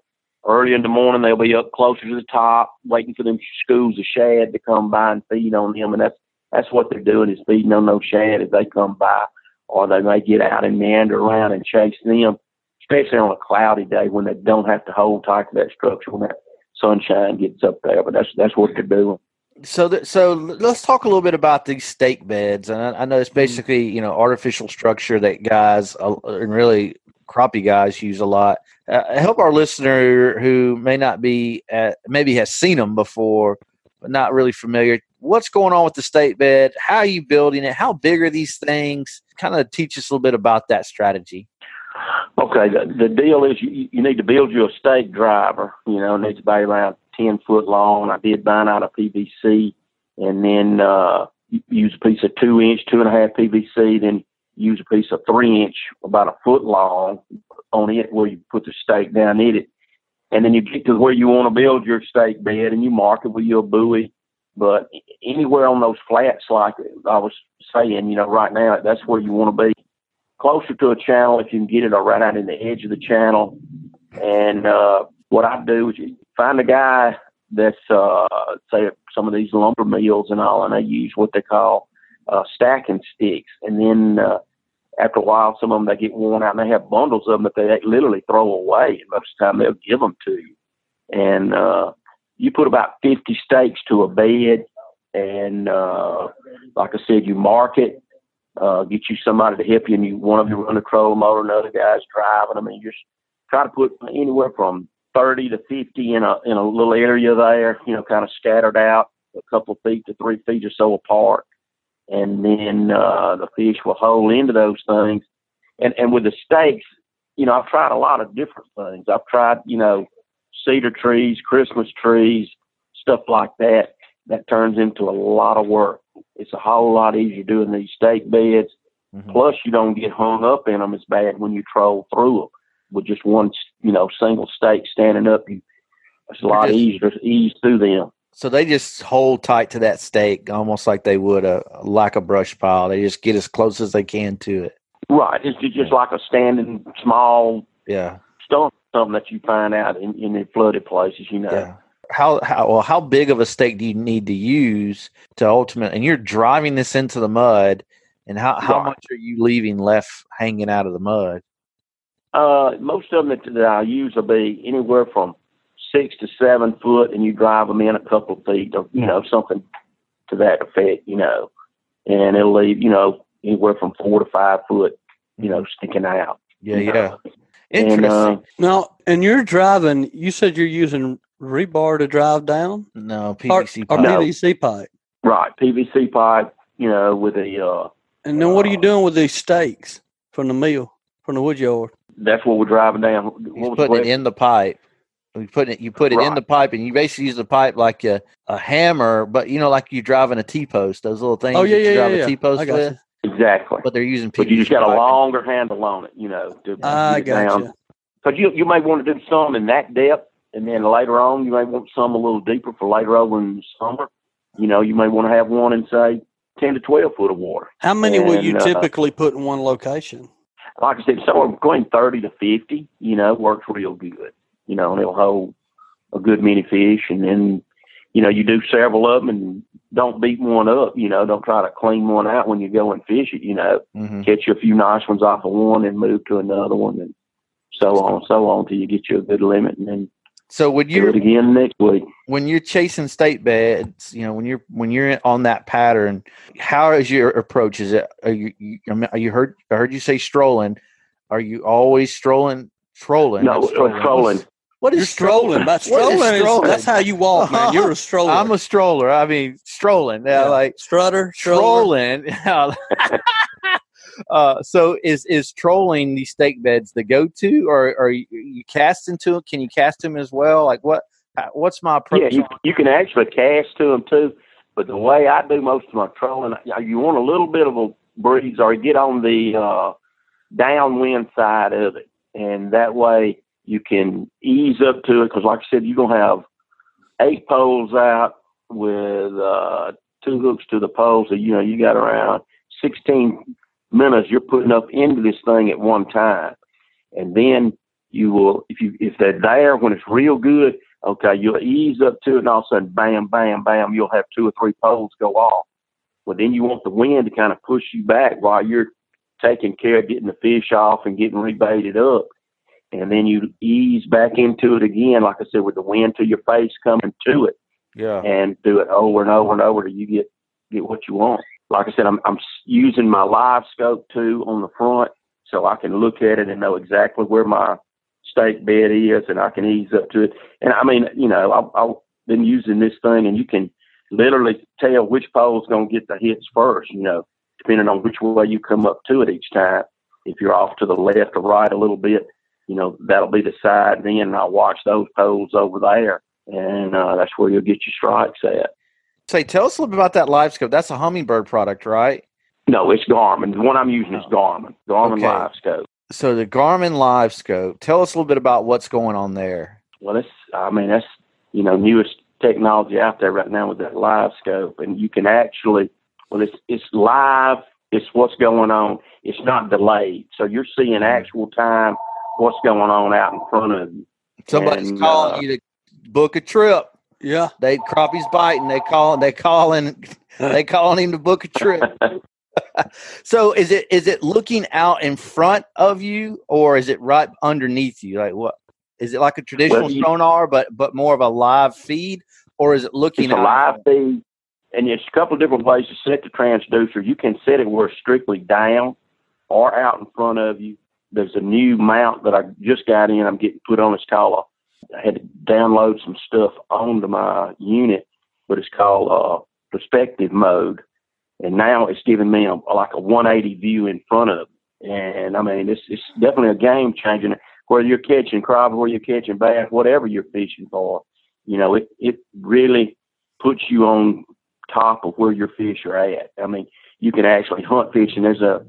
Early in the morning, they'll be up closer to the top, waiting for them schools of shad to come by and feed on them, and that's that's what they're doing is feeding on those shad as they come by, or they may get out and meander around and chase them, especially on a cloudy day when they don't have to hold tight to that structure when that sunshine gets up there. But that's that's what they're doing. So, th- so let's talk a little bit about these stake beds. And I, I know it's basically you know artificial structure that guys uh, and really crappie guys use a lot. Uh, help our listener who may not be at, maybe has seen them before, but not really familiar. What's going on with the stake bed? How are you building it? How big are these things? Kind of teach us a little bit about that strategy. Okay, the, the deal is you, you need to build you a stake driver. You know, needs to be around 10 foot long. I did mine out of PVC and then uh, use a piece of two inch, two and a half PVC, then use a piece of three inch, about a foot long on it where you put the stake down in it. And then you get to where you want to build your stake bed and you mark it with your buoy. But anywhere on those flats, like I was saying, you know, right now, that's where you want to be closer to a channel if you can get it, or right out in the edge of the channel. And uh, what I do is find a guy that's uh, say some of these lumber mills and all, and they use what they call uh, stacking sticks, and then uh, after a while, some of them they get worn out, and they have bundles of them that they literally throw away. And most of the time, they'll give them to you. And uh, you put about 50 stakes to a bed, and uh, like I said, you mark it, uh, get you somebody to help you, and you one of you run a trolling motor, another guy's driving them, and you just try to put anywhere from 30 to 50 in a in a little area there, you know, kind of scattered out, a couple of feet to three feet or so apart and then uh, the fish will hole into those things. And and with the stakes, you know, I've tried a lot of different things. I've tried, you know, cedar trees, Christmas trees, stuff like that. That turns into a lot of work. It's a whole lot easier doing these stake beds. Mm-hmm. Plus, you don't get hung up in them as bad when you troll through them with just one, you know, single stake standing up. You, it's a lot easier to ease through them. So they just hold tight to that stake, almost like they would a like a brush pile. They just get as close as they can to it. Right. It's just like a standing small yeah stump, something that you find out in, in the flooded places. You know. Yeah. How how well how big of a stake do you need to use to ultimate? And you're driving this into the mud, and how how right. much are you leaving left hanging out of the mud? Uh, most of them that, that I use will be anywhere from six to seven foot and you drive them in a couple of feet or, you know, something to that effect, you know, and it'll leave, you know, anywhere from four to five foot, you know, sticking out. Yeah, yeah. Interesting. And, uh, now, and you're driving, you said you're using rebar to drive down? No, PVC or, pipe. Or no. PVC pipe. Right, PVC pipe, you know, with a. Uh, and then what are you uh, doing with these stakes from the mill, from the wood yard? That's what we're driving down. He's putting it in the pipe. You put it, you put it right. in the pipe, and you basically use the pipe like a, a hammer, but you know, like you're driving a T post. Those little things. Oh yeah, yeah, drive yeah, a T post with. You. Exactly. But they're using. PVC but you just got a longer handle on it, you know. To I got you. Because you you may want to do some in that depth, and then later on you may want some a little deeper for later over in the summer. You know, you may want to have one in say ten to twelve foot of water. How many and, will you uh, typically put in one location? Like I said, somewhere between thirty to fifty. You know, works real good. You know, and it'll hold a good many fish, and then you know you do several of them and don't beat one up. You know, don't try to clean one out when you go and fish it. You know, mm-hmm. catch a few nice ones off of one and move to another one, and so on and so on till you get you a good limit, and then. So when you do it again next week? When you're chasing stake beds, you know when you're when you're on that pattern, how is your approach? Is it are you, you are you heard I heard you say strolling? Are you always strolling? Trolling? No, uh, strolling. trolling. What is strolling? About strolling, is strolling? Is, that's how you walk, man. You're a stroller. I'm a stroller. I mean, strolling. Yeah, yeah. like strutter, strolling. uh, so is is trolling these stake beds the go to, or are you, you casting to them? Can you cast them as well? Like what? What's my approach? Yeah, you, you can actually cast to them too. But the way I do most of my trolling, you want a little bit of a breeze, or get on the uh, downwind side of it, and that way you can ease up to it because, like I said, you're gonna have eight poles out with uh, two hooks to the pole, so you know you got around 16 minutes you're putting up into this thing at one time, and then you will if you if they're there when it's real good, okay, you'll ease up to it, and all of a sudden, bam, bam, bam, you'll have two or three poles go off. Well, then you want the wind to kind of push you back while you're taking care of getting the fish off and getting rebaited up and then you ease back into it again, like I said, with the wind to your face coming to it. Yeah. And do it over and over and over till you get get what you want. Like I said, I'm I'm using my live scope too on the front, so I can look at it and know exactly where my stake bed is, and I can ease up to it. And I mean, you know, I've, I've been using this thing, and you can literally tell which pole's going to get the hits first. You know, depending on which way you come up to it each time. If you're off to the left or right a little bit, you know, that'll be the side then, I'll watch those poles over there, and uh, that's where you'll get your strikes at. Say, tell us a little bit about that live scope. That's a Humminbird product, right? No, it's Garmin. The one I'm using is Garmin. Garmin okay. Live Scope. So the Garmin Live Scope. Tell us a little bit about what's going on there. Well, it's I mean that's you know newest technology out there right now with that live scope, and you can actually well it's it's live it's what's going on. It's not delayed. So you're seeing actual time what's going on out in front of you. Somebody's And, calling uh, you to book a trip. Yeah. They crappies biting. They call. They calling. They calling him to book a trip. so is it is it looking out in front of you or is it right underneath you? Like what? Is it like a traditional Well, you- sonar, but but more of a live feed, or is it looking It's a live feed, and it's a couple of different ways to set the transducer. You can set it where it's strictly down or out in front of you. There's a new mount that I just got in. I'm getting put on. It's called. Had to download some stuff onto my unit, but it's called uh, perspective mode, and now it's giving me a, like a 180 view in front of. Me. And I mean, it's it's definitely a game changer. Whether you're catching crappie, whether you're catching bass, whatever you're fishing for, you know, it it really puts you on top of where your fish are at. I mean, you can actually hunt fish, and there's a,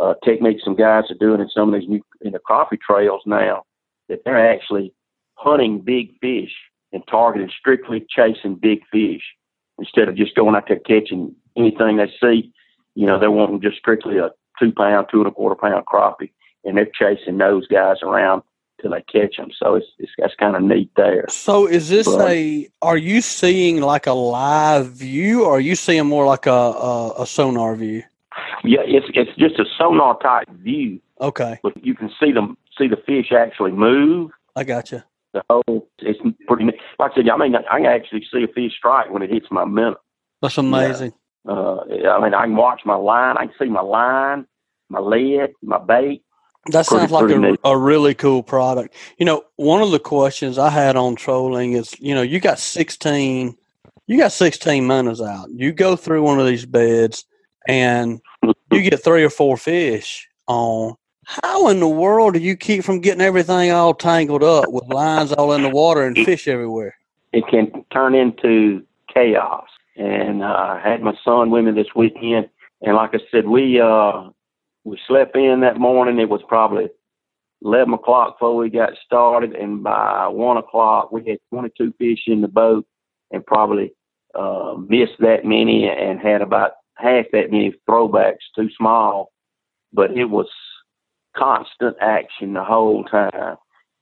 a technique some guys are doing in some of these new in the crappie trails now that they're actually hunting big fish and targeting strictly chasing big fish instead of just going out there catching anything they see. You know, they're wanting just strictly a two pound, two and a quarter pound crappie, and they're chasing those guys around till they catch them. So it's, it's that's kind of neat there. So is this But- a? Are you seeing like a live view, or are you seeing more like a a, a sonar view? Yeah, it's it's just a sonar type view, Okay, but you can see them see the fish actually move. I got The whole it's pretty. Like I said, I mean, I can actually see a fish strike when it hits my minnow. That's amazing. Uh, I mean, I can watch my line. I can see my line, my lead, my bait. That Pretty- sounds like a, neat. a really cool product. You know, one of the questions I had on trolling is, you know, you got 16, you got 16 minnows out. You go through one of these beds and you get three or four fish on. How in the world do you keep from getting everything all tangled up with lines all in the water and fish everywhere? It can turn into chaos. And uh, I had my son with me this weekend, and like I said, we uh, we slept in that morning. It was probably eleven o'clock before we got started, and by one o'clock we had twenty two fish in the boat, and probably uh, missed that many, and had about half that many throwbacks too small. But it was constant action the whole time,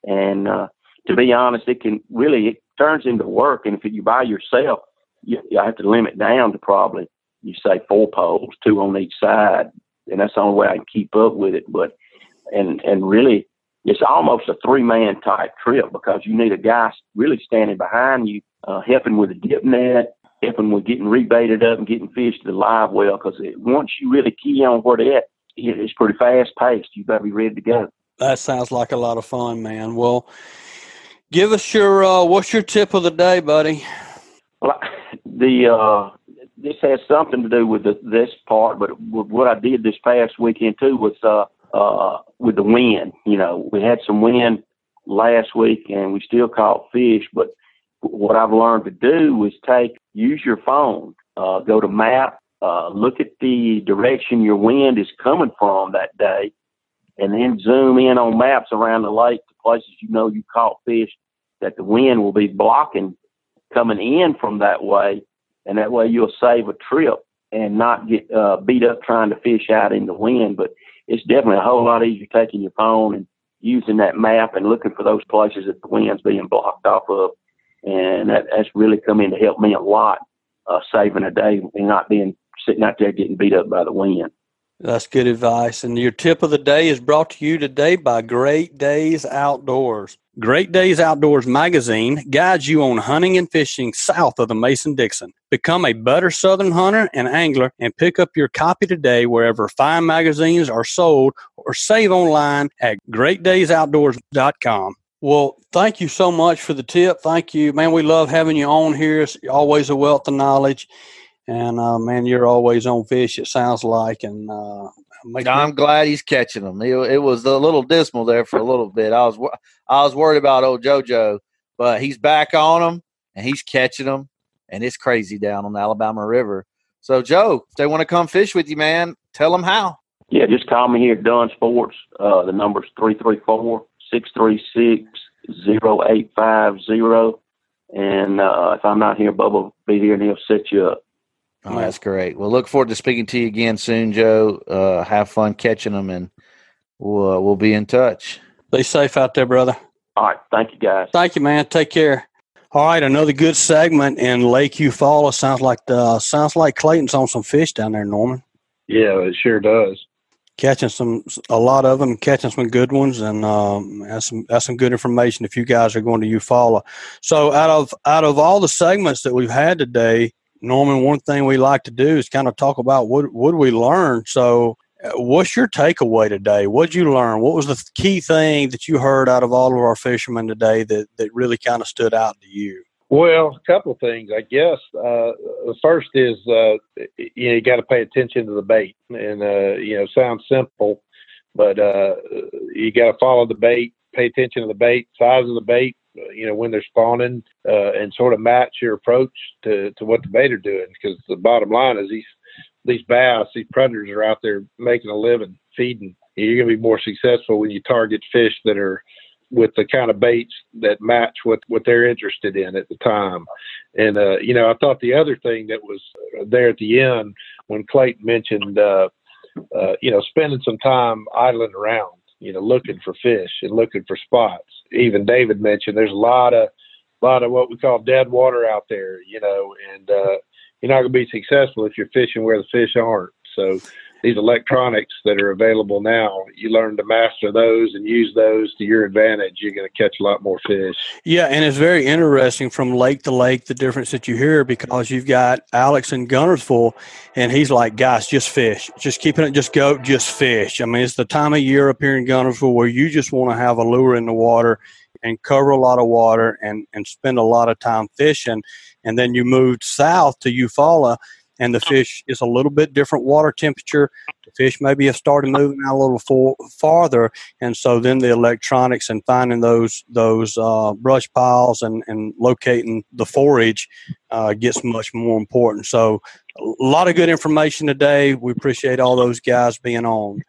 and uh, to be honest, it can really it turns into work. And if you by yourself, you, you have to limit down to probably you say four poles, two on each side, and that's the only way I can keep up with it. But and and really, it's almost a three man type trip because you need a guy really standing behind you, uh, helping with the dip net, helping with getting rebaited up and getting fish to the live well. Because once you really key on where they're at, it's pretty fast paced. You better be ready to go. That sounds like a lot of fun, man. Well, give us your, uh, what's your tip of the day, buddy? Well, the uh, this has something to do with the, this part, but what I did this past weekend too was uh, uh, with the wind. You know, we had some wind last week, and we still caught fish. But what I've learned to do is take use your phone, uh, go to map, uh, look at the direction your wind is coming from that day, and then zoom in on maps around the lake to places you know you caught fish that the wind will be blocking coming in from that way, and that way you'll save a trip and not get uh, beat up trying to fish out in the wind. But it's definitely a whole lot easier taking your phone and using that map and looking for those places that the wind's being blocked off of, and that, that's really come in to help me a lot, uh, saving a day and not being sitting out there getting beat up by the wind. That's good advice. And your tip of the day is brought to you today by Great Days Outdoors. Great Days Outdoors magazine guides you on hunting and fishing south of the Mason Dixon. Become a better Southern hunter and angler and pick up your copy today wherever fine magazines are sold or save online at greatdaysoutdoors.com. Well, thank you so much for the tip. Thank you, man. We love having you on here. It's always a wealth of knowledge. And uh, man, you're always on fish. It sounds like, and uh, I'm glad he's catching them. It, it was a little dismal there for a little bit. I was I was worried about old JoJo, but he's back on them and he's catching them, and it's crazy down on the Alabama River. So Joe, if they want to come fish with you, man, tell them how. Yeah, just call me here at Dunn Sports. Uh, the number's 334-636-0850. And uh, if I'm not here, Bubba will be here and he'll set you up. Oh, that's great. Well, look forward to speaking to you again soon, Joe. Uh, have fun catching them, and we'll uh, we'll be in touch. Be safe out there, brother. All right. Thank you, guys. Thank you, man. Take care. All right, another good segment in Lake Eufaula. Sounds like the, sounds like Clayton's on some fish down there, Norman. Yeah, it sure does. Catching some a lot of them, catching some good ones, and um, that's some that's some good information if you guys are going to Eufaula. So out of out of all the segments that we've had today, Norman, one thing we like to do is kind of talk about what what we learn. So, uh, what's your takeaway today? What'd you learn? What was the key thing that you heard out of all of our fishermen today that that really kind of stood out to you? Well, a couple of things, I guess. Uh, the first is uh, you know you got to pay attention to the bait, and uh, you know sounds simple, but uh, you got to follow the bait, pay attention to the bait, size of the bait, you know when they're spawning, uh, and sort of match your approach to to what the bait are doing. Because the bottom line is these these bass, these predators are out there making a living, feeding. You're going to be more successful when you target fish that are with the kind of baits that match what what they're interested in at the time. And uh, you know, I thought the other thing that was there at the end when Clayton mentioned, uh, uh, you know, spending some time idling around, you know, looking for fish and looking for spots. Even David mentioned there's a lot of lot of what we call dead water out there, you know, and uh, you're not going to be successful if you're fishing where the fish aren't. So these electronics that are available now, you learn to master those and use those to your advantage. You're going to catch a lot more fish. Yeah, and it's very interesting from lake to lake the difference that you hear because you've got Alex in Guntersville, and he's like, guys, just fish, just keeping it, just go, just fish. I mean, it's the time of year up here in Guntersville where you just want to have a lure in the water and cover a lot of water and and spend a lot of time fishing, and then you moved south to Eufaula and the fish is a little bit different water temperature. The fish maybe have started moving out a little for, farther, and so then the electronics and finding those those uh, brush piles and, and locating the forage uh, gets much more important. So a lot of good information today. We appreciate all those guys being on.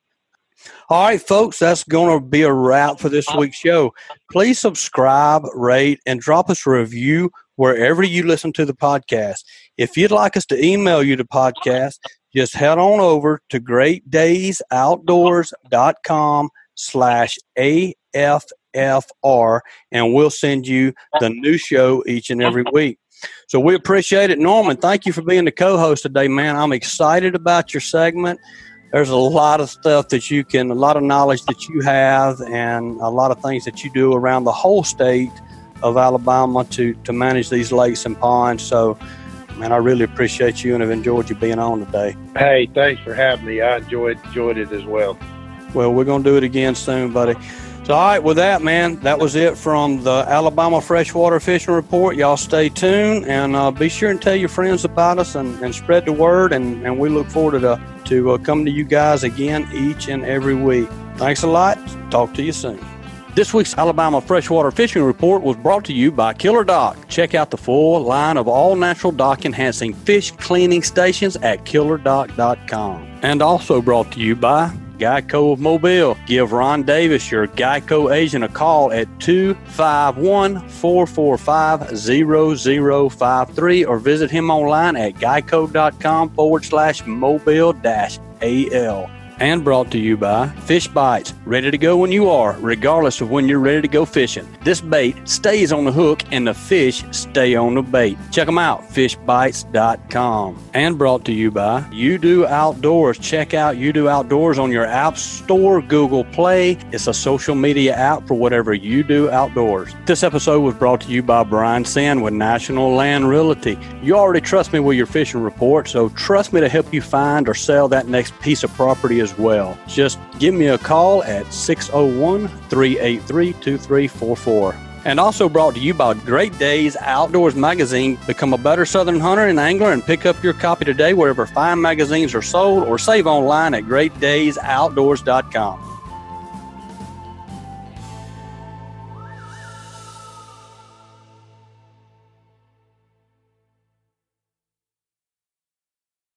All right, folks, that's going to be a wrap for this week's show. Please subscribe, rate, and drop us a review wherever you listen to the podcast. If you'd like us to email you the podcast, just head on over to greatdaysoutdoors.com slash AFFR and we'll send you the new show each and every week. So we appreciate it. Norman, thank you for being the co-host today, man. I'm excited about your segment. There's a lot of stuff that you can, a lot of knowledge that you have, and a lot of things that you do around the whole state of Alabama to, to manage these lakes and ponds. So, man, I really appreciate you and have enjoyed you being on today. Hey, thanks for having me. I enjoyed enjoyed it as well. Well, we're going to do it again soon, buddy. So, all right, with that, man, that was it from the Alabama Freshwater Fishing Report. Y'all stay tuned and uh, be sure and tell your friends about us and, and spread the word. And, and we look forward to, to uh, coming to you guys again each and every week. Thanks a lot. Talk to you soon. This week's Alabama Freshwater Fishing Report was brought to you by Killer Dock. Check out the full line of all natural dock enhancing fish cleaning stations at killerdock.com. And also brought to you by Geico of Mobile. Give Ron Davis, your Geico agent, a call at 251 445 0053 or visit him online at geico.com forward slash mobile dash AL and brought to you by Fish Bites, ready to go when you are, regardless of when you're ready to go fishing. This bait stays on the hook and the fish stay on the bait. Check them out, fishbites.com. And brought to you by YUDU Outdoors. Check out YUDU Outdoors on your App Store, Google Play. It's a social media app for whatever you do outdoors. This episode was brought to you by Brian Senn with National Land Realty. You already trust me with your fishing report, so trust me to help you find or sell that next piece of property as well. Just give me a call at 601 383 2344. And also brought to you by Great Days Outdoors Magazine. Become a better Southern hunter and angler and pick up your copy today wherever fine magazines are sold or save online at greatdaysoutdoors.com.